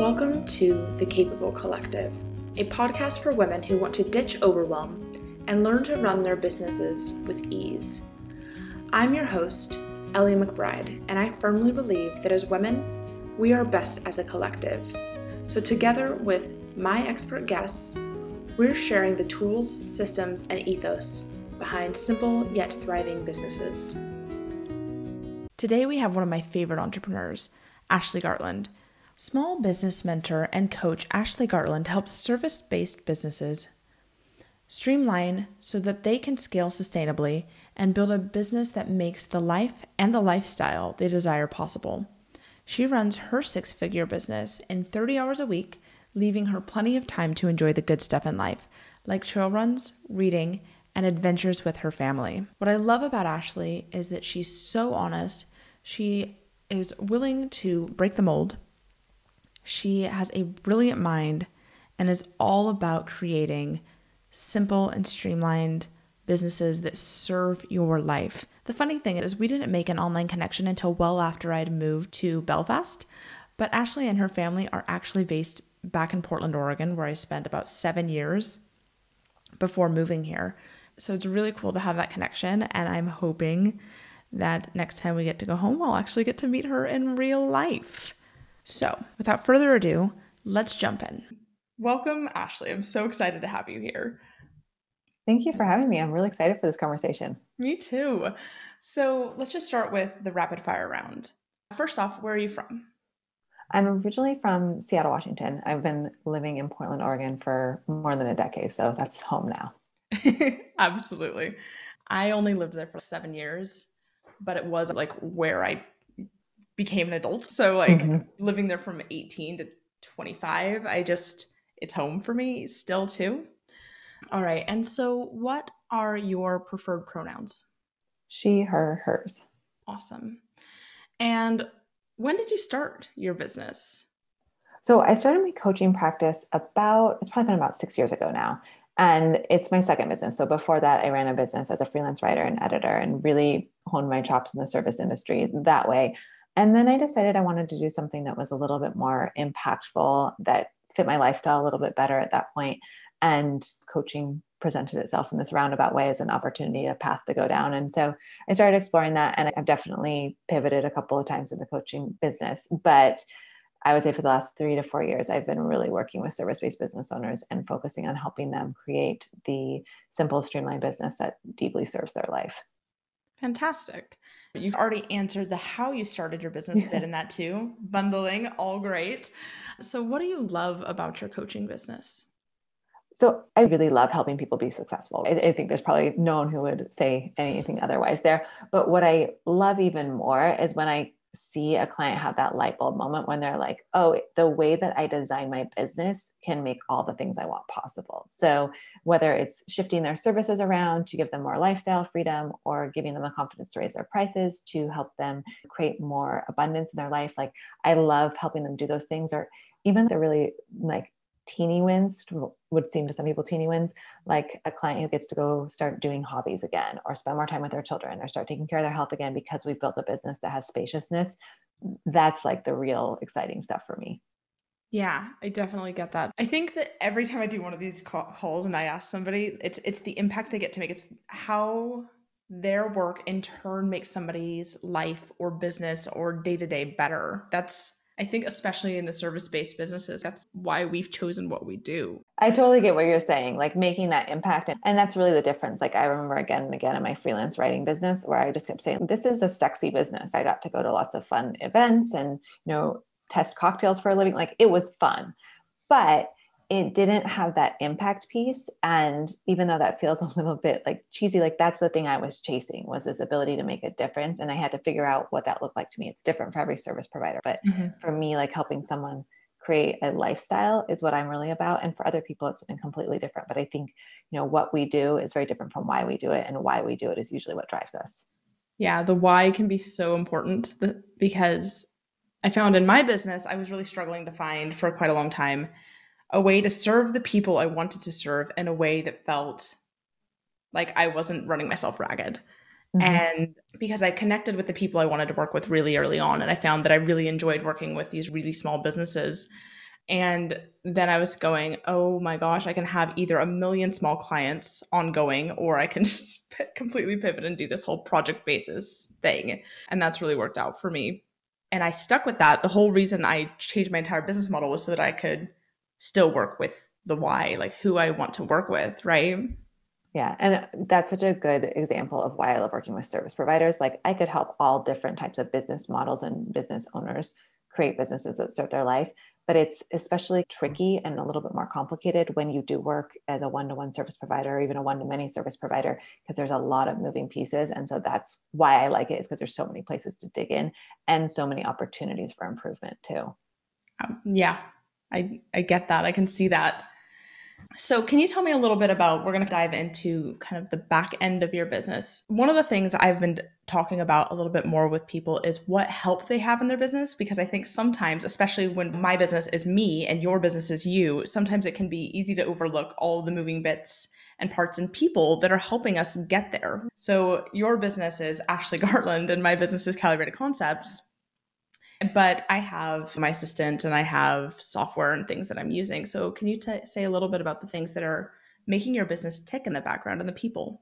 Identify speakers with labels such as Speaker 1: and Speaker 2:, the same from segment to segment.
Speaker 1: Welcome to The Capable Collective, a podcast for women who want to ditch overwhelm and learn to run their businesses with ease. I'm your host, Ellie McBride, and I firmly believe that as women, we are best as a collective. So, together with my expert guests, we're sharing the tools, systems, and ethos behind simple yet thriving businesses. Today, we have one of my favorite entrepreneurs, Ashley Gartland. Small business mentor and coach Ashley Gartland helps service based businesses streamline so that they can scale sustainably and build a business that makes the life and the lifestyle they desire possible. She runs her six figure business in 30 hours a week, leaving her plenty of time to enjoy the good stuff in life, like trail runs, reading, and adventures with her family. What I love about Ashley is that she's so honest. She is willing to break the mold. She has a brilliant mind and is all about creating simple and streamlined businesses that serve your life. The funny thing is, we didn't make an online connection until well after I'd moved to Belfast, but Ashley and her family are actually based back in Portland, Oregon, where I spent about seven years before moving here. So it's really cool to have that connection. And I'm hoping that next time we get to go home, I'll actually get to meet her in real life. So without further ado, let's jump in. Welcome, Ashley. I'm so excited to have you here.
Speaker 2: Thank you for having me. I'm really excited for this conversation.
Speaker 1: Me too. So let's just start with the rapid fire round. First off, where are you from?
Speaker 2: I'm originally from Seattle, Washington. I've been living in Portland, Oregon for more than a decade, so that's home now.
Speaker 1: Absolutely. I only lived there for seven years, but it was like where I became an adult. So, like mm-hmm. living there from 18 to 25, I just, it's home for me still, too. All right. And so, what are your preferred pronouns?
Speaker 2: She, her, hers.
Speaker 1: Awesome. And when did you start your business?
Speaker 2: So I started my coaching practice about, it's probably been about six years ago now. And it's my second business. So before that, I ran a business as a freelance writer and editor and really honed my chops in the service industry that way. And then I decided I wanted to do something that was a little bit more impactful, that fit my lifestyle a little bit better at that point. And coaching presented itself in this roundabout way as an opportunity, a path to go down. And so I started exploring that. And I've definitely pivoted a couple of times in the coaching business. But I would say for the last three to four years, I've been really working with service based business owners and focusing on helping them create the simple, streamlined business that deeply serves their life.
Speaker 1: Fantastic. You've already answered the how you started your business bit in that too. Bundling, all great. So, what do you love about your coaching business?
Speaker 2: So I really love helping people be successful. I, I, think there's probably no one who would say anything otherwise there. But what I love even more is when I see a client have that light bulb moment when they're like, oh, the way that I design my business can make all the things I want possible. So whether it's shifting their services around to give them more lifestyle freedom or giving them the confidence to raise their prices to help them create more abundance in their life, like I love helping them do those things or even they're really like teeny wins would seem to some people teeny wins like a client who gets to go start doing hobbies again or spend more time with their children or start taking care of their health again because we've built a business that has spaciousness that's like the real exciting stuff for me
Speaker 1: yeah, I definitely get that. I think that every time I do one of these calls and I ask somebody, it's it's the impact they get to make. It's how their work in turn makes somebody's life or business or day to day better. That's I think, especially in the service based businesses, that's why we've chosen what we do.
Speaker 2: I totally get what you're saying, like making that impact. And that's really the difference. Like, I remember again and again in my freelance writing business where I just kept saying, this is a sexy business. I got to go to lots of fun events and, you know, test cocktails for a living. Like, it was fun. But it didn't have that impact piece. And even though that feels a little bit like cheesy like that's the thing i was chasing was this ability to make a difference. And i had to figure out what that looked like to me. It's different for every service provider but mm-hmm. for me like helping someone create a lifestyle is what i'm really about. And for other people it's something completely different. But i think you know what we do is very different from why we do it. And why we do it is usually what drives us.
Speaker 1: Yeah the why can be so important. Because i found in my business i was really struggling to find for quite a long time a way to serve the people I wanted to serve in a way that felt like I wasn't running myself ragged. Mm-hmm. And because I connected with the people I wanted to work with really early on, and I found that I really enjoyed working with these really small businesses. And then I was going, oh my gosh, I can have either a million small clients ongoing or I can completely pivot and do this whole project basis thing. And that's really worked out for me. And I stuck with that. The whole reason I changed my entire business model was so that I could still work with the why, like who I want to work with, right?
Speaker 2: Yeah. And that's such a good example of why I love working with service providers. Like I could help all different types of business models and business owners create businesses that serve their life. But it's especially tricky and a little bit more complicated when you do work as a one to one service provider or even a one to many service provider, because there's a lot of moving pieces. And so that's why I like it, is because there's so many places to dig in and so many opportunities for improvement too.
Speaker 1: Um, yeah, I, I get that. I can see that. So, can you tell me a little bit about? We're going to dive into kind of the back end of your business. One of the things I've been talking about a little bit more with people is what help they have in their business. Because I think sometimes, especially when my business is me and your business is you, sometimes it can be easy to overlook all the moving bits and parts and people that are helping us get there. So, your business is Ashley Gartland, and my business is Calibrated Concepts but I have my assistant and I have software and things that I'm using. So, can you t- say a little bit about the things that are making your business tick in the background and the people?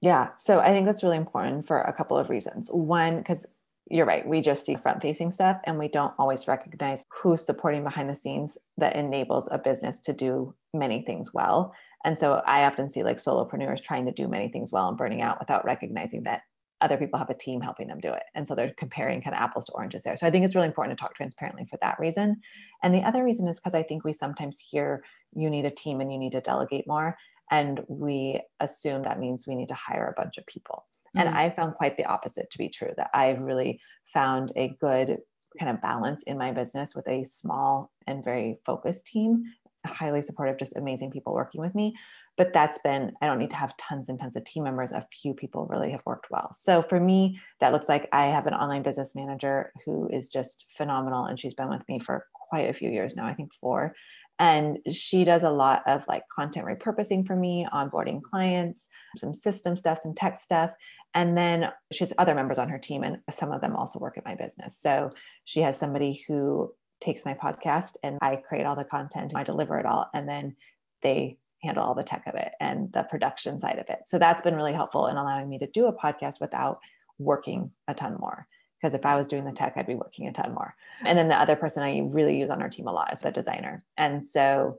Speaker 2: Yeah. So, I think that's really important for a couple of reasons. One, because you're right, we just see front facing stuff and we don't always recognize who's supporting behind the scenes that enables a business to do many things well. And so I often see like solopreneurs trying to do many things well and burning out without recognizing that other people have a team helping them do it. And so they're comparing kind of apples to oranges there. So I think it's really important to talk transparently for that reason. And the other reason is because I think we sometimes hear you need a team and you need to delegate more. And we assume that means we need to hire a bunch of people. Mm-hmm. And I found quite the opposite to be true, that I've really found a good kind of balance in my business with a small and very focused team highly supportive, just amazing people working with me. But that's been, I don't need to have tons and tons of team members. A few people really have worked well. So for me, that looks like I have an online business manager who is just phenomenal. And she's been with me for quite a few years now, I think four. And she does a lot of like content repurposing for me, onboarding clients, some system stuff, some tech stuff. And then she has other members on her team, and some of them also work at my business. So she has somebody who takes my podcast and I create all the content, I deliver it all, and then they handle all the tech of it and the production side of it. So that's been really helpful in allowing me to do a podcast without working a ton more. Because if I was doing the tech, I'd be working a ton more. And then the other person I really use on our team a lot is the designer. And so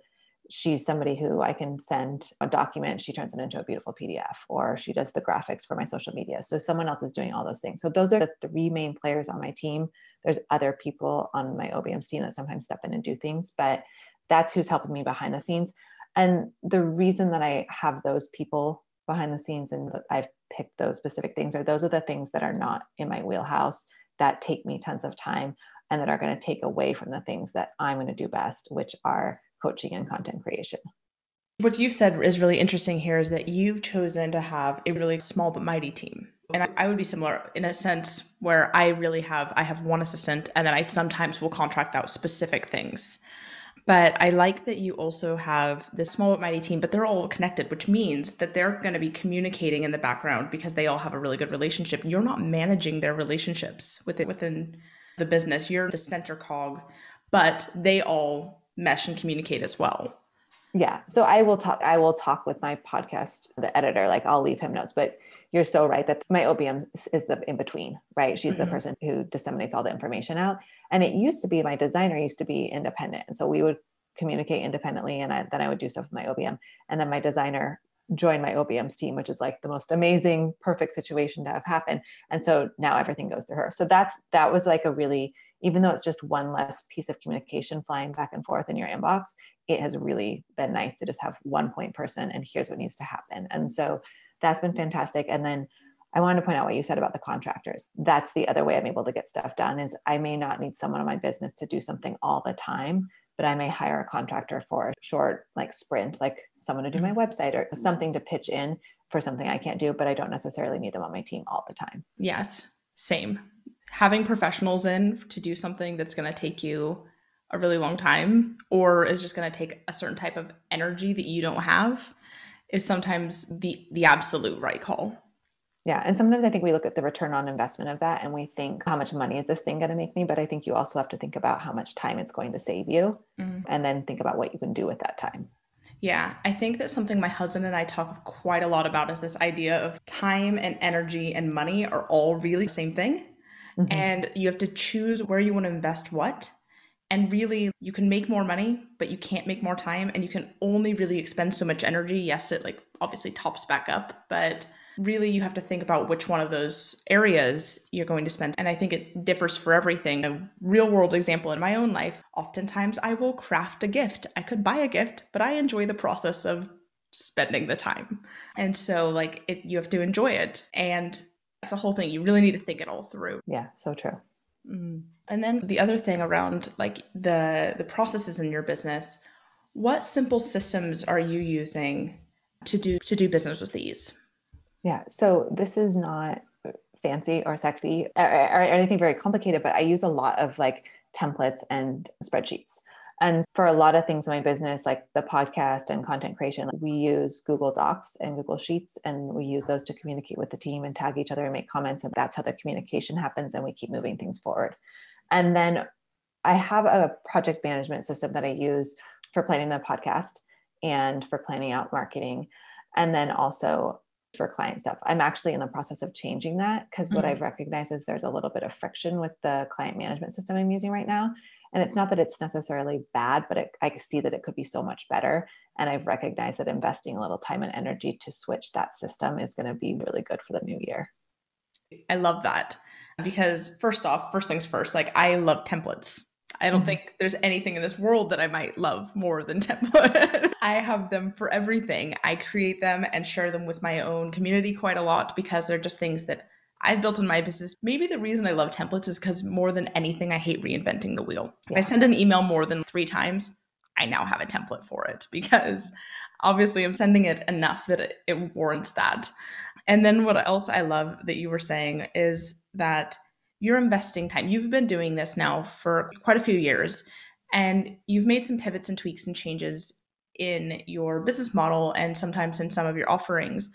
Speaker 2: she's somebody who I can send a document, she turns it into a beautiful PDF, or she does the graphics for my social media. So someone else is doing all those things. So those are the three main players on my team. There's other people on my OBM team that sometimes step in and do things, but that's who's helping me behind the scenes. And the reason that I have those people behind the scenes and that I've picked those specific things are those are the things that are not in my wheelhouse that take me tons of time and that are going to take away from the things that I'm going to do best, which are coaching and content creation.
Speaker 1: What you've said is really interesting here is that you've chosen to have a really small but mighty team. And I, would be similar in a sense where I really have I have one assistant and then I sometimes will contract out specific things. But I like that you also have this small but mighty team, but they're all connected, which means that they're going to be communicating in the background because they all have a really good relationship. You're not managing their relationships within within the business. You're the center cog, but they all mesh and communicate as well
Speaker 2: yeah so i will talk i will talk with my podcast the editor like i'll leave him notes but you're so right that my obm is the in between right she's mm-hmm. the person who disseminates all the information out and it used to be my designer used to be independent and so we would communicate independently and I, then i would do stuff with my obm and then my designer joined my obm's team which is like the most amazing perfect situation to have happen and so now everything goes through her so that's that was like a really even though it's just one less piece of communication flying back and forth in your inbox, it has really been nice to just have one point person and here's what needs to happen. And so that's been fantastic. And then I wanted to point out what you said about the contractors. That's the other way I'm able to get stuff done is I may not need someone in my business to do something all the time, but I may hire a contractor for a short like sprint, like someone to do my mm-hmm. website or something to pitch in for something I can't do, but I don't necessarily need them on my team all the time.
Speaker 1: Yes, same having professionals in to do something that's going to take you a really long time or is just going to take a certain type of energy that you don't have is sometimes the the absolute right call
Speaker 2: Yeah. And sometimes I think we look at the return on investment of that and we think, how much money is this thing going to make me? But I think you also have to think about how much time it's going to save you mm-hmm. and then think about what you can do with that time.
Speaker 1: Yeah, I think that something my husband and I talk quite a lot about is this idea of time and energy and money are all really the same thing. Mm-hmm. And you have to choose where you want to invest what. And really, you can make more money, but you can't make more time. And you can only really expend so much energy. Yes, it like obviously tops back up, but really you have to think about which one of those areas you're going to spend. And I think it differs for everything. A real world example in my own life, oftentimes I will craft a gift. I could buy a gift, but I enjoy the process of spending the time. And so like it you have to enjoy it. And that's a whole thing. You really need to think it all through.
Speaker 2: Yeah, so true.
Speaker 1: Mm. And then the other thing around like the the processes in your business, what simple systems are you using to do to do business with ease?
Speaker 2: Yeah. So this is not fancy or sexy or, or, anything very complicated, but I use a lot of like templates and spreadsheets. And for a lot of things in my business, like the podcast and content creation, we use Google Docs and Google Sheets, and we use those to communicate with the team and tag each other and make comments. And that's how the communication happens, and we keep moving things forward. And then I have a project management system that I use for planning the podcast and for planning out marketing. And then also for client stuff. I'm actually in the process of changing that because what mm-hmm. I've recognized is there's a little bit of friction with the client management system I'm using right now. And it's not that it's necessarily bad, but it, I see that it could be so much better. And I've recognized that investing a little time and energy to switch that system is going to be really good for the new year.
Speaker 1: I love that because, first off, first things first, like I love templates. I don't mm-hmm. think there's anything in this world that I might love more than templates. I have them for everything. I create them and share them with my own community quite a lot because they're just things that I've built in my business. Maybe the reason I love templates is because more than anything, I hate reinventing the wheel. Yeah. If I send an email more than three times, I now have a template for it because obviously I'm sending it enough that it, it warrants that. And then what else I love that you were saying is that you're investing time. You've been doing this now for quite a few years and you've made some pivots and tweaks and changes in your business model and sometimes in some of your offerings.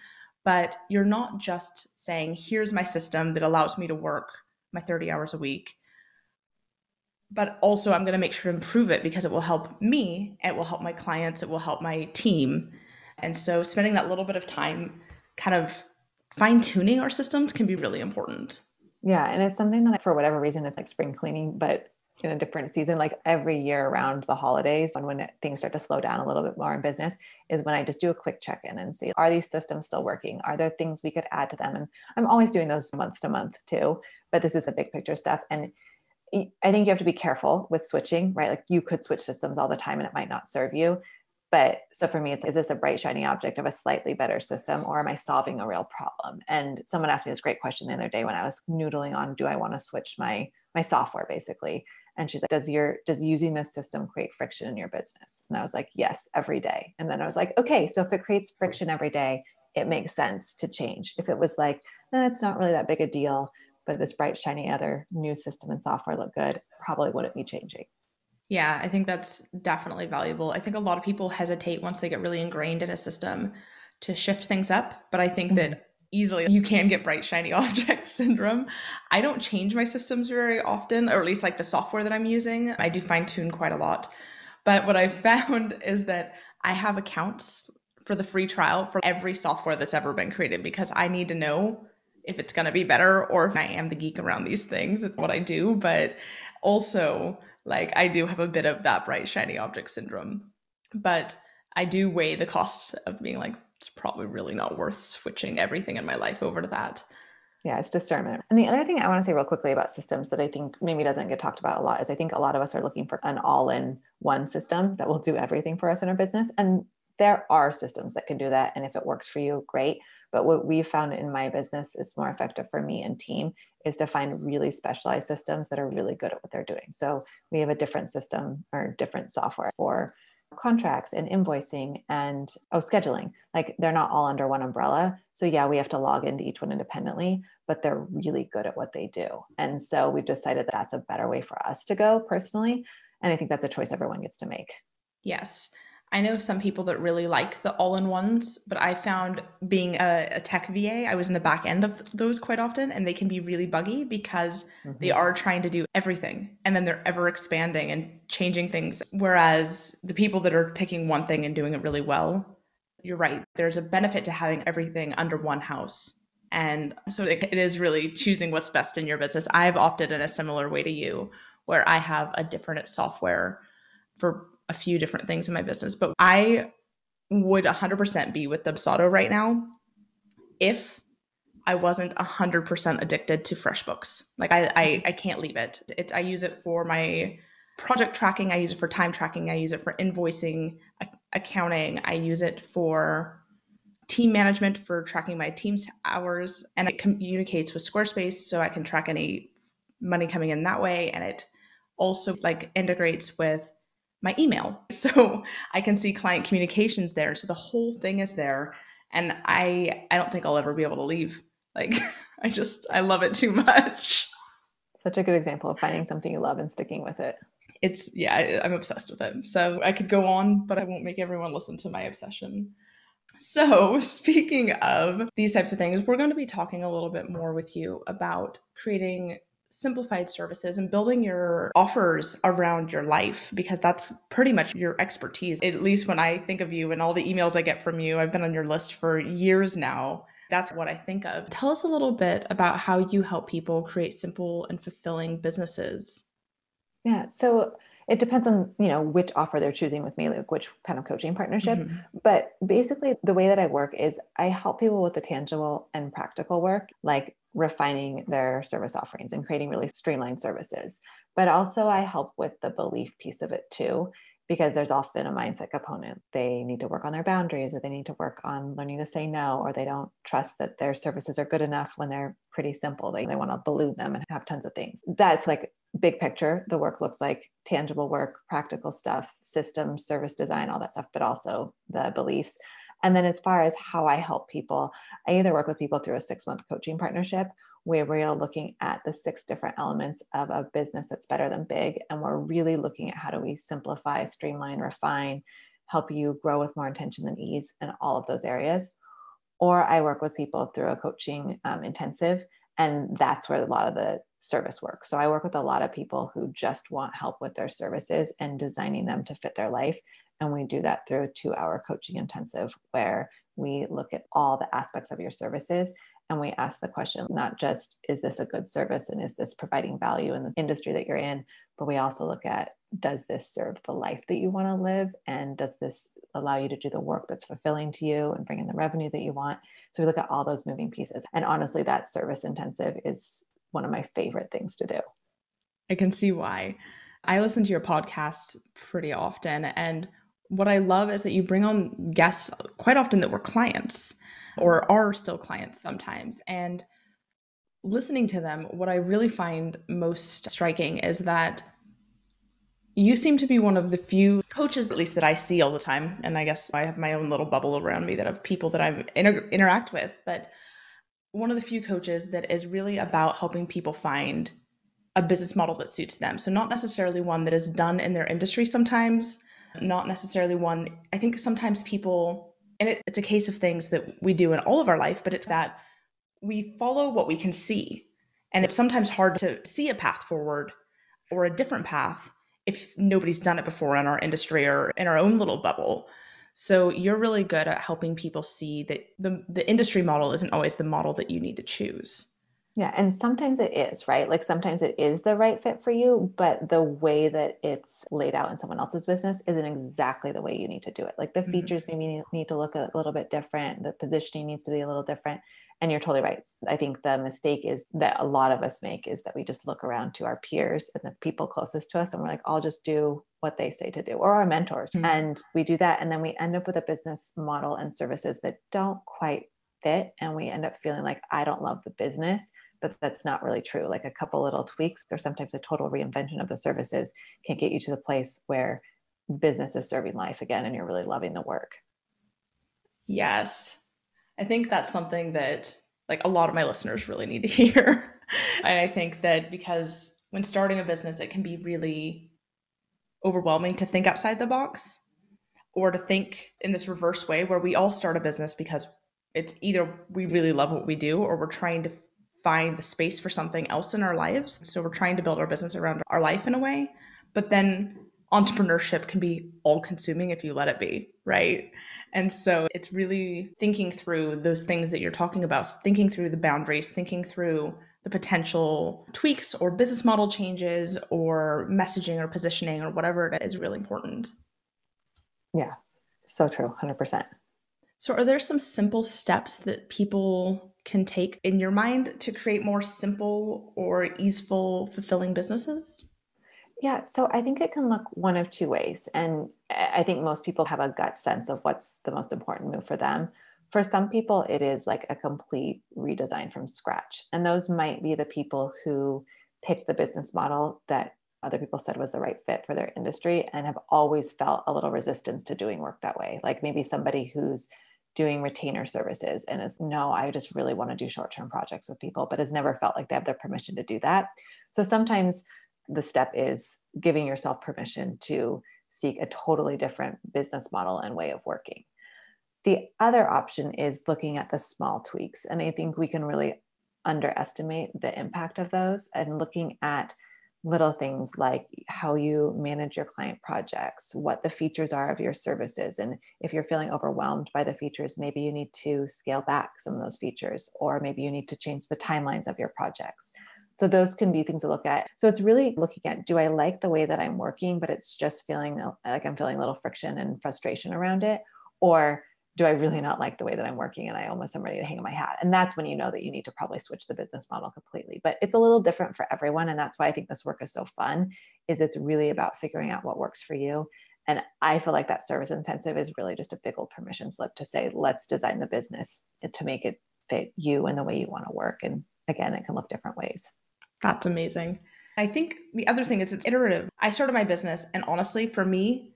Speaker 1: But you're not just saying, here's my system that allows me to work my 30 hours a week, but also I'm going to make sure to improve it because it will help me, it will help my clients, it will help my team. And so spending that little bit of time kind of fine tuning our systems can be really important.
Speaker 2: Yeah. And it's something that I, for whatever reason, it's like spring cleaning, but in a different season, like every year around the holidays, and when things start to slow down a little bit more in business, is when I just do a quick check in and see are these systems still working? Are there things we could add to them? And I'm always doing those month to month too, but this is the big picture stuff. And I think you have to be careful with switching, right? Like you could switch systems all the time and it might not serve you. But so for me, it's, is this a bright, shiny object of a slightly better system, or am I solving a real problem? And someone asked me this great question the other day when I was noodling on, do I want to switch my my software, basically? And she's like, does your does using this system create friction in your business? And I was like, yes, every day. And then I was like, okay, so if it creates friction every day, it makes sense to change. If it was like, eh, it's not really that big a deal, but this bright, shiny other new system and software look good, probably wouldn't be changing.
Speaker 1: Yeah, I think that's definitely valuable. I think a lot of people hesitate once they get really ingrained in a system to shift things up, but I think mm-hmm. that easily you can get bright shiny object syndrome. I don't change my systems very often, or at least like the software that I'm using. I do fine tune quite a lot. But what I've found is that I have accounts for the free trial for every software that's ever been created because I need to know if it's going to be better or if I am the geek around these things. It's what I do. But also, like I do have a bit of that bright shiny object syndrome, but I do weigh the costs of being like it's probably really not worth switching everything in my life over to that.
Speaker 2: Yeah, it's discernment. And the other thing I want to say real quickly about systems that I think maybe doesn't get talked about a lot is I think a lot of us are looking for an all in one system that will do everything for us in our business. And there are systems that can do that. And if it works for you, great. But what we've found in my business is more effective for me and team is to find really specialized systems that are really good at what they're doing. So we have a different system or different software for contracts and invoicing and oh scheduling. Like they're not all under one umbrella. So yeah we have to log into each one independently but they're really good at what they do. And so we've decided that that's a better way for us to go personally. And i think that's a choice everyone gets to make.
Speaker 1: Yes I know some people that really like the all in ones, but I found being a, a, tech VA, I was in the back end of those quite often, and they can be really buggy because mm-hmm. they are trying to do everything and then they're ever expanding and changing things. Whereas the people that are picking one thing and doing it really well, you're right. There's a benefit to having everything under one house. And so it is really choosing what's best in your business. I've opted in a similar way to you, where I have a different software for a few different things in my business, but I would 100% be with Dubsado right now if I wasn't 100% addicted to FreshBooks. Like I, I, I can't leave it. it. I use it for my project tracking. I use it for time tracking. I use it for invoicing, accounting. I use it for team management for tracking my team's hours. And it communicates with Squarespace so I can track any money coming in that way. And it also like integrates with my email. So I can see client communications there. So the whole thing is there. And I I don't think I'll ever be able to leave. Like I just I love it too much.
Speaker 2: Such a good example of finding something you love and sticking with it.
Speaker 1: It's yeah, I'm obsessed with it. So I could go on, but I won't make everyone listen to my obsession. So, speaking of these types of things, we're going to be talking a little bit more with you about creating simplified services and building your offers around your life because that's pretty much your expertise. At least when I think of you and all the emails I get from you, I've been on your list for years now. That's what I think of. Tell us a little bit about how you help people create simple and fulfilling businesses.
Speaker 2: Yeah. So it depends on you know which offer they're choosing with me like which kind of coaching partnership mm-hmm. but basically the way that i work is i help people with the tangible and practical work like refining their service offerings and creating really streamlined services. But also, I help with the belief piece of it too, because there's often a mindset component. They need to work on their boundaries, or they need to work on learning to say no, or they don't trust that their services are good enough when they're pretty simple. They, they want to balloon them and have tons of things. That's like big picture. The work looks like tangible work, practical stuff, systems, service design, all that stuff, but also the beliefs. And then as far as how I help people, I either work with people through a six month coaching partnership where we're looking at the six different elements of a business that's better than big. And we're really looking at how do we simplify, streamline, refine, help you grow with more intention than ease in all of those areas. Or I work with people through a coaching um, intensive, and that's where a lot of the service work. So I work with a lot of people who just want help with their services and designing them to fit their life. And we do that through a two hour coaching intensive where we look at all the aspects of your services and we ask the question not just is this a good service and is this providing value in the industry that you're in, but we also look at does this serve the life that you want to live? And does this allow you to do the work that's fulfilling to you and bring in the revenue that you want? So we look at all those moving pieces. And honestly that service intensive is one of my favorite things to do.
Speaker 1: I can see why. I listen to your podcast pretty often and what I love is that you bring on guests quite often that were clients or are still clients sometimes. And listening to them, what I really find most striking is that you seem to be one of the few coaches, at least that I see all the time. And I guess I have my own little bubble around me that of people that I inter- interact with. But one of the few coaches that is really about helping people find a business model that suits them. So, not necessarily one that is done in their industry sometimes not necessarily one. I think sometimes people, and it, it's a case of things that we do in all of our life, but it's that we follow what we can see. And it's sometimes hard to see a path forward or a different path if nobody's done it before in our industry or in our own little bubble. So you're really good at helping people see that the, the industry model isn't always the model that you need to choose.
Speaker 2: Yeah, and sometimes it is, right? Like sometimes it is the right fit for you, but the way that it's laid out in someone else's business isn't exactly the way you need to do it. Like the mm-hmm. features maybe need to look a little bit different, the positioning needs to be a little different. And you're totally right. I think the mistake is that a lot of us make is that we just look around to our peers and the people closest to us and we're like, I'll just do what they say to do, or our mentors. Mm-hmm. And we do that. And then we end up with a business model and services that don't quite fit. And we end up feeling like, I don't love the business but that's not really true. Like a couple little tweaks or sometimes a total reinvention of the services can get you to the place where business is serving life again and you're really loving the work.
Speaker 1: Yes. I think that's something that like a lot of my listeners really need to hear. and I think that because when starting a business it can be really overwhelming to think outside the box or to think in this reverse way where we all start a business because it's either we really love what we do or we're trying to find the space for something else in our lives. So we're trying to build our business around our life in a way. But then entrepreneurship can be all consuming if you let it be, right? And so it's really thinking through those things that you're talking about, thinking through the boundaries, thinking through the potential tweaks or business model changes or messaging or positioning or whatever it is really important.
Speaker 2: Yeah, so true, 100%.
Speaker 1: So, are there some simple steps that people can take in your mind to create more simple or easeful, fulfilling businesses?
Speaker 2: Yeah, so I think it can look one of two ways. And I think most people have a gut sense of what's the most important move for them. For some people, it is like a complete redesign from scratch. And those might be the people who picked the business model that other people said was the right fit for their industry and have always felt a little resistance to doing work that way. Like maybe somebody who's doing retainer services and is no i just really want to do short-term projects with people but has never felt like they have their permission to do that. So sometimes the step is giving yourself permission to seek a totally different business model and way of working. The other option is looking at the small tweaks and i think we can really underestimate the impact of those and looking at little things like how you manage your client projects, what the features are of your services. And if you're feeling overwhelmed by the features, maybe you need to scale back some of those features, or maybe you need to change the timelines of your projects. So those can be things to look at. So it's really looking at do I like the way that I'm working, but it's just feeling like I'm feeling a little friction and frustration around it? Or do I really not like the way that I'm working and I almost am ready to hang my hat? And that's when you know that you need to probably switch the business model completely. But it's a little different for everyone. And that's why I think this work is so fun, is it's really about figuring out what works for you. And I feel like that service intensive is really just a big old permission slip to say, let's design the business to make it fit you and the way you want to work. And again, it can look different ways.
Speaker 1: That's amazing. I think the other thing is it's iterative. I started my business, and honestly, for me,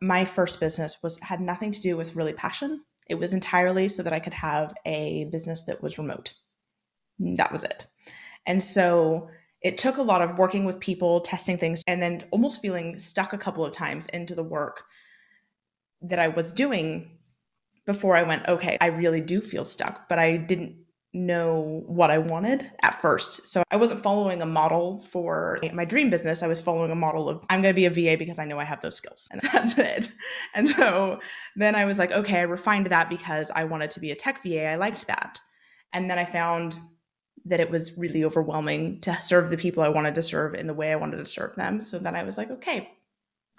Speaker 1: my first business was had nothing to do with really passion. It was entirely so that I could have a business that was remote. That was it. And so it took a lot of working with people, testing things, and then almost feeling stuck a couple of times into the work that I was doing before I went, okay, I really do feel stuck, but I didn't know what I wanted at first. So I wasn't following a model for my dream business. I was following a model of I'm going to be a VA because I know I have those skills. And that's it. And so then I was like, okay, I refined that because I wanted to be a tech VA. I liked that. And then I found that it was really overwhelming to serve the people I wanted to serve in the way I wanted to serve them. So then I was like, okay,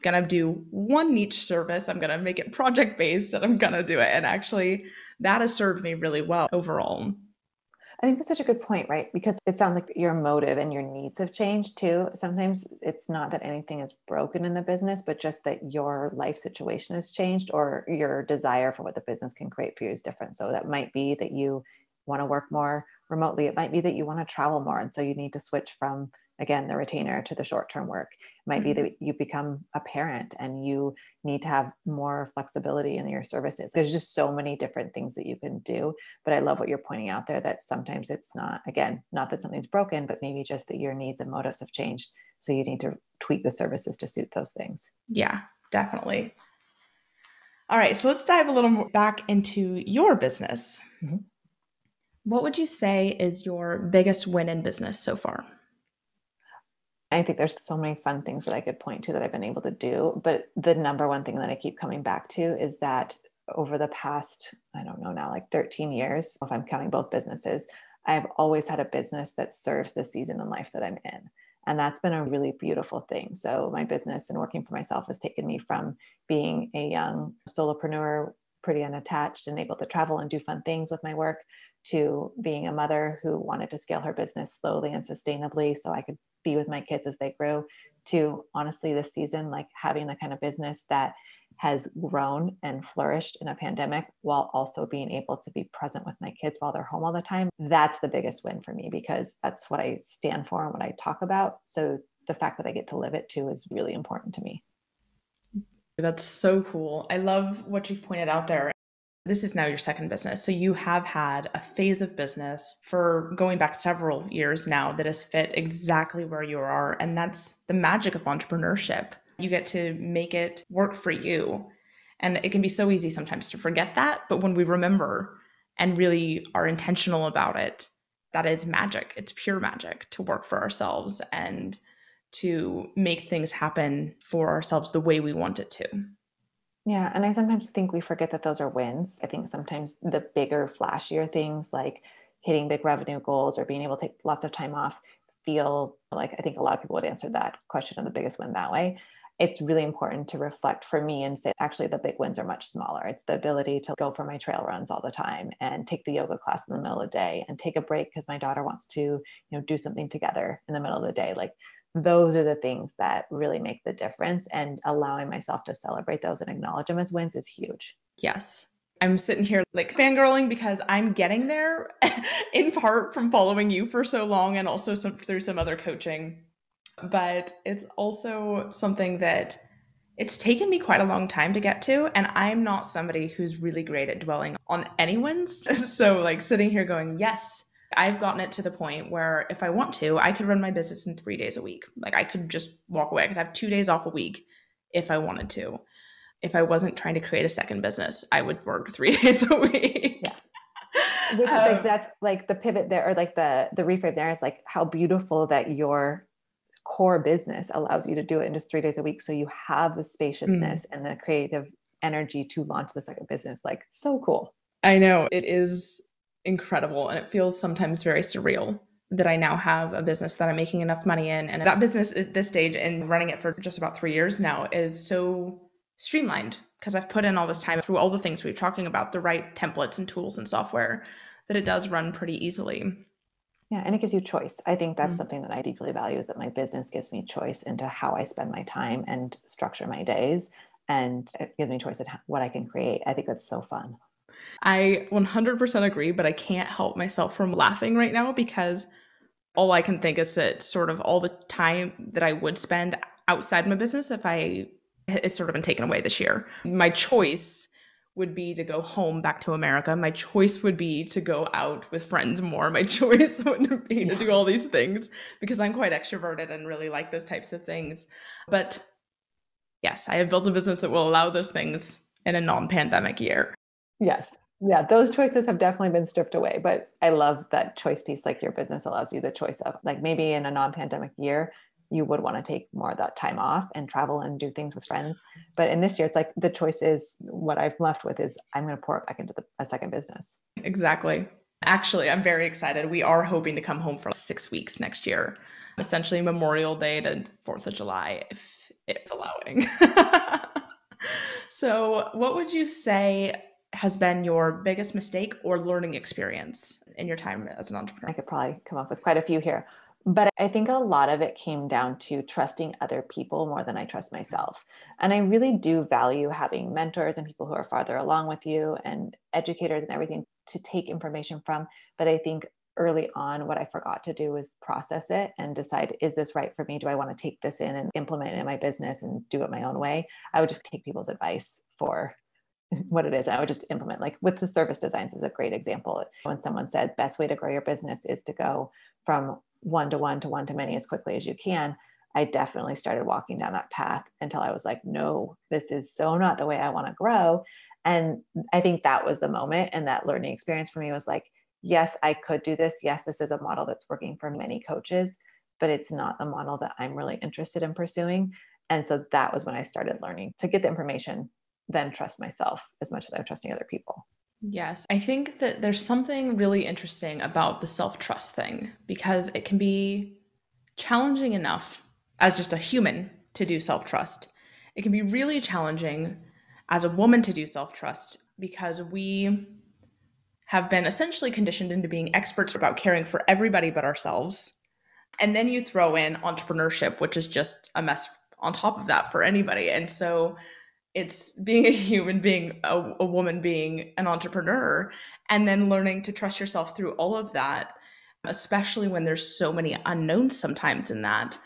Speaker 1: gonna do one niche service. I'm gonna make it project based and I'm gonna do it. And actually, that has served me really well overall.
Speaker 2: I think that's such a good point, right? Because it sounds like your motive and your needs have changed too. Sometimes it's not that anything is broken in the business, but just that your life situation has changed or your desire for what the business can create for you is different. So that might be that you want to work more remotely. It might be that you want to travel more. And so you need to switch from again the retainer to the short term work. It might be mm-hmm. that you become a parent and you need to have more flexibility in your services. There's just so many different things that you can do but i love what you're pointing out there that sometimes it's not again not that something's broken but maybe just that your needs and motives have changed so you need to tweak the services to suit those things.
Speaker 1: Yeah definitely. All right so let's dive a little more back into your business. Mm-hmm. what would you say is your biggest win in business so far
Speaker 2: I think there's so many fun things that I could point to that I've been able to do. But the number one thing that I keep coming back to is that over the past, I don't know now, like 13 years, if I'm counting both businesses, I've always had a business that serves the season in life that I'm in. And that's been a really beautiful thing. So, my business and working for myself has taken me from being a young solopreneur, pretty unattached and able to travel and do fun things with my work, to being a mother who wanted to scale her business slowly and sustainably so I could be with my kids as they grew to honestly this season like having the kind of business that has grown and flourished in a pandemic while also being able to be present with my kids while they're home all the time that's the biggest win for me because that's what i stand for and what i talk about. So the fact that i get to live it too is really important to me.
Speaker 1: That's so cool. I love what you've pointed out there this is now your second business. So you have had a phase of business for going back several years now that has fit exactly where you are. And that's the magic of entrepreneurship. You get to make it work for you. And it can be so easy sometimes to forget that. But when we remember and really are intentional about it, that is magic. It's pure magic to work for ourselves and to make things happen for ourselves the way we want it to.
Speaker 2: Yeah. And I sometimes think we forget that those are wins. I think sometimes the bigger, flashier things like hitting big revenue goals or being able to take lots of time off feel like I think a lot of people would answer that question of the biggest win that way. It's really important to reflect for me and say, actually, the big wins are much smaller. It's the ability to go for my trail runs all the time and take the yoga class in the middle of the day and take a break because my daughter wants to, you know, do something together in the middle of the day. Like those are the things that really make the difference. And allowing myself to celebrate those and acknowledge them as wins is huge.
Speaker 1: Yes. I'm sitting here like fangirling because I'm getting there in part from following you for so long and also some, through some other coaching. But it's also something that it's taken me quite a long time to get to. And I'm not somebody who's really great at dwelling on anyone's. So, like, sitting here going, yes, I've gotten it to the point where if I want to, I could run my business in three days a week. Like, I could just walk away. I could have two days off a week if I wanted to if I wasn't trying to create a second business, I would work three days a week.
Speaker 2: Yeah. Which um, like that's like the pivot there or like the the reframe there is like how beautiful that your core business allows you to do it in just three days a week. So you have the spaciousness mm. and the creative energy to launch the second business. Like so cool.
Speaker 1: I know it is incredible and it feels sometimes very surreal that I now have a business that I'm making enough money in. And that business at this stage and running it for just about three years now is so streamlined because I've put in all this time through all the things we're talking about, the right templates and tools and software, that it does run pretty easily.
Speaker 2: Yeah, and it gives you choice. I think that's mm-hmm. something that I deeply value is that my business gives me choice into how I spend my time and structure my days. And it gives me choice at what I can create. I think that's so fun.
Speaker 1: I 100% agree, but I can't help myself from laughing right now because all I can think is that sort of all the time that I would spend outside my business if I has sort of been taken away this year. My choice would be to go home back to America. My choice would be to go out with friends more. My choice would be to do all these things because I'm quite extroverted and really like those types of things. But yes, I have built a business that will allow those things in a non pandemic year.
Speaker 2: Yes. Yeah, those choices have definitely been stripped away. But I love that choice piece. Like your business allows you the choice of, like, maybe in a non pandemic year, you would want to take more of that time off and travel and do things with friends. But in this year, it's like the choice is what I've left with is I'm going to pour it back into the, a second business.
Speaker 1: Exactly. Actually, I'm very excited. We are hoping to come home for six weeks next year, essentially Memorial Day to 4th of July, if it's allowing. so, what would you say has been your biggest mistake or learning experience in your time as an entrepreneur?
Speaker 2: I could probably come up with quite a few here. But I think a lot of it came down to trusting other people more than I trust myself. And I really do value having mentors and people who are farther along with you and educators and everything to take information from. But I think early on, what I forgot to do was process it and decide, is this right for me? Do I want to take this in and implement it in my business and do it my own way? I would just take people's advice for what it is. I would just implement, like with the service designs is a great example. When someone said best way to grow your business is to go from one to one to one to many as quickly as you can, I definitely started walking down that path until I was like, no, this is so not the way I want to grow. And I think that was the moment. And that learning experience for me was like, yes, I could do this. Yes, this is a model that's working for many coaches, but it's not the model that I'm really interested in pursuing. And so that was when I started learning to get the information, then trust myself as much as I'm trusting other people.
Speaker 1: Yes, I think that there's something really interesting about the self trust thing because it can be challenging enough as just a human to do self trust. It can be really challenging as a woman to do self trust because we have been essentially conditioned into being experts about caring for everybody but ourselves. And then you throw in entrepreneurship, which is just a mess on top of that for anybody. And so it's being a human being a, a, woman being an entrepreneur and then learning to trust yourself through all of that especially when there's so many unknowns sometimes in that.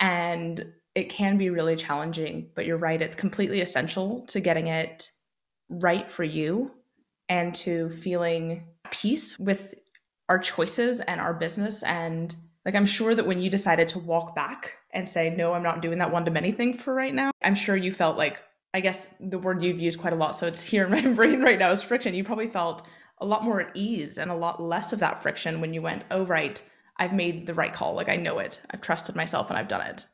Speaker 1: And it can be really challenging but you're right it's completely essential to getting it right for you and to feeling peace with our choices and our business. And like i'm sure that when you decided to walk back and say no i'm not doing that one to many thing for right now i'm sure you felt like I guess the word you've used quite a lot, so it's here in my brain right now is friction. You probably felt a lot more at ease and a lot less of that friction when you went, oh, right, I've made the right call. Like I know it. I've trusted myself and I've done it.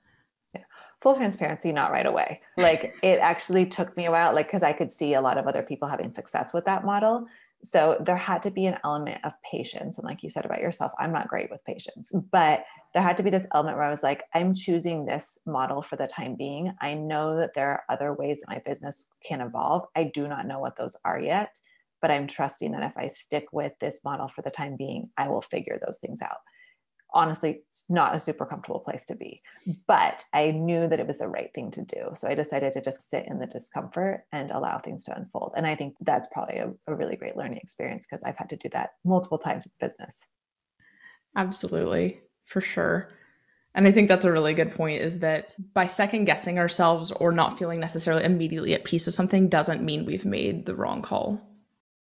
Speaker 2: Yeah. Full transparency, not right away. Like it actually took me a while, like, because I could see a lot of other people having success with that model. So there had to be an element of patience. And like you said about yourself, I'm not great with patience, but there had to be this element where I was like, I'm choosing this model for the time being. I know that there are other ways that my business can evolve. I do not know what those are yet, but I'm trusting that if I stick with this model for the time being, I will figure those things out honestly it's not a super comfortable place to be but i knew that it was the right thing to do. So i decided to just sit in the discomfort and allow things to unfold. And i think that's probably a, a really great learning experience because i've had to do that multiple times in business.
Speaker 1: Absolutely for sure. And i think that's a really good point is that by second guessing ourselves or not feeling necessarily immediately at peace with something doesn't mean we've made the wrong call.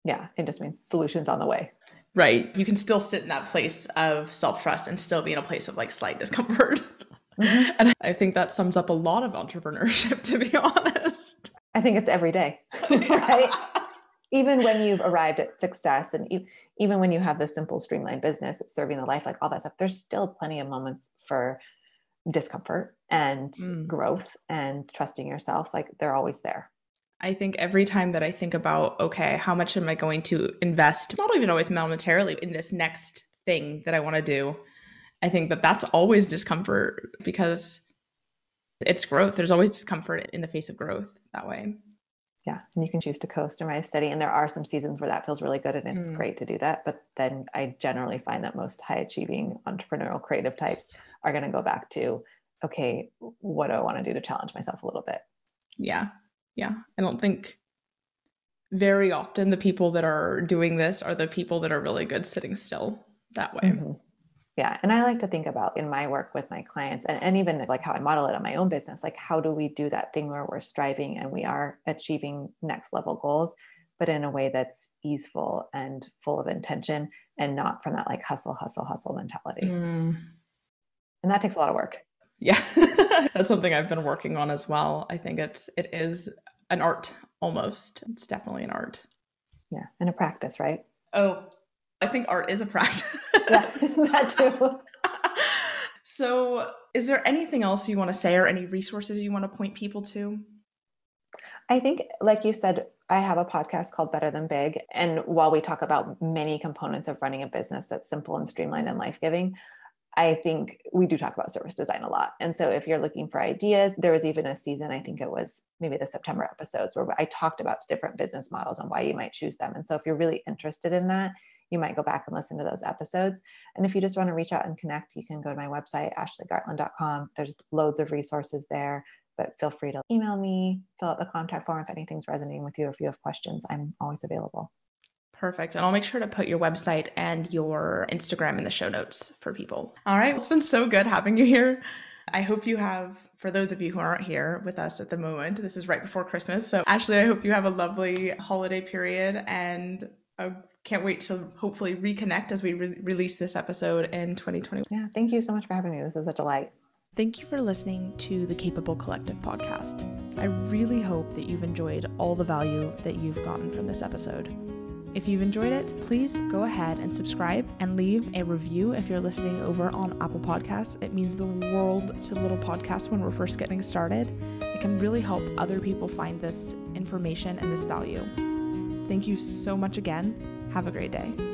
Speaker 2: Yeah it just means solutions on the way
Speaker 1: right. You can still sit in that place of self-trust and still be in a place of like slight discomfort. Mm-hmm. and i think that sums up a lot of entrepreneurship to be honest.
Speaker 2: I think it's every day right? Even when you've arrived at success and you, even when you have this simple streamlined business it's serving the life like all that stuff there's still plenty of moments for discomfort and mm. growth and trusting yourself like they're always there
Speaker 1: I think every time that I think about, okay, how much am I going to invest, not even always monetarily, in this next thing that I want to do, I think that that's always discomfort because it's growth. There's always discomfort in the face of growth that way.
Speaker 2: Yeah. And you can choose to coast and rise steady. And there are some seasons where that feels really good and it's mm. great to do that. But then I generally find that most high achieving entrepreneurial creative types are going to go back to, okay, what do I want to do to challenge myself a little bit?
Speaker 1: Yeah yeah i don't think very often the people that are doing this are the people that are really good sitting still that way mm-hmm.
Speaker 2: yeah and i like to think about in my work with my clients and, and even like how i model it on my own business like how do we do that thing where we're striving and we are achieving next level goals but in a way that's easeful and full of intention and not from that like hustle hustle hustle mentality mm. and that takes a lot of work
Speaker 1: yeah that's something i've been working on as well. I think it's it is an art almost. It's definitely an art.
Speaker 2: Yeah and a practice right?
Speaker 1: Oh i think art is a practice. Yeah that too? So is there anything else you want to say or any resources you want to point people to?
Speaker 2: I think like you said I have a podcast called Better Than Big. And while we talk about many components of running a business that's simple and streamlined and life giving, I think we do talk about service design a lot. And so if you're looking for ideas, there was even a season, I think it was maybe the September episodes, where I talked about different business models and why you might choose them. And so if you're really interested in that, you might go back and listen to those episodes. And if you just want to reach out and connect, you can go to my website, ashleygartland.com. There's loads of resources there, but feel free to email me, fill out the contact form if anything's resonating with you, or if you have questions. I'm always available.
Speaker 1: Perfect. And I'll make sure to put your website and your Instagram in the show notes for people. All right. It's been so good having you here. I hope you have, for those of you who aren't here with us at the moment, this is right before Christmas. So, Ashley, I hope you have a lovely holiday period and I can't wait to hopefully reconnect as we re- release this episode in 2020.
Speaker 2: Yeah. Thank you so much for having me. This is a delight.
Speaker 1: Thank you for listening to the Capable Collective podcast. I really hope that you've enjoyed all the value that you've gotten from this episode. If you've enjoyed it, please go ahead and subscribe and leave a review if you're listening over on Apple Podcasts. It means the world to Little Podcast when we're first getting started. It can really help other people find this information and this value. Thank you so much again. Have a great day.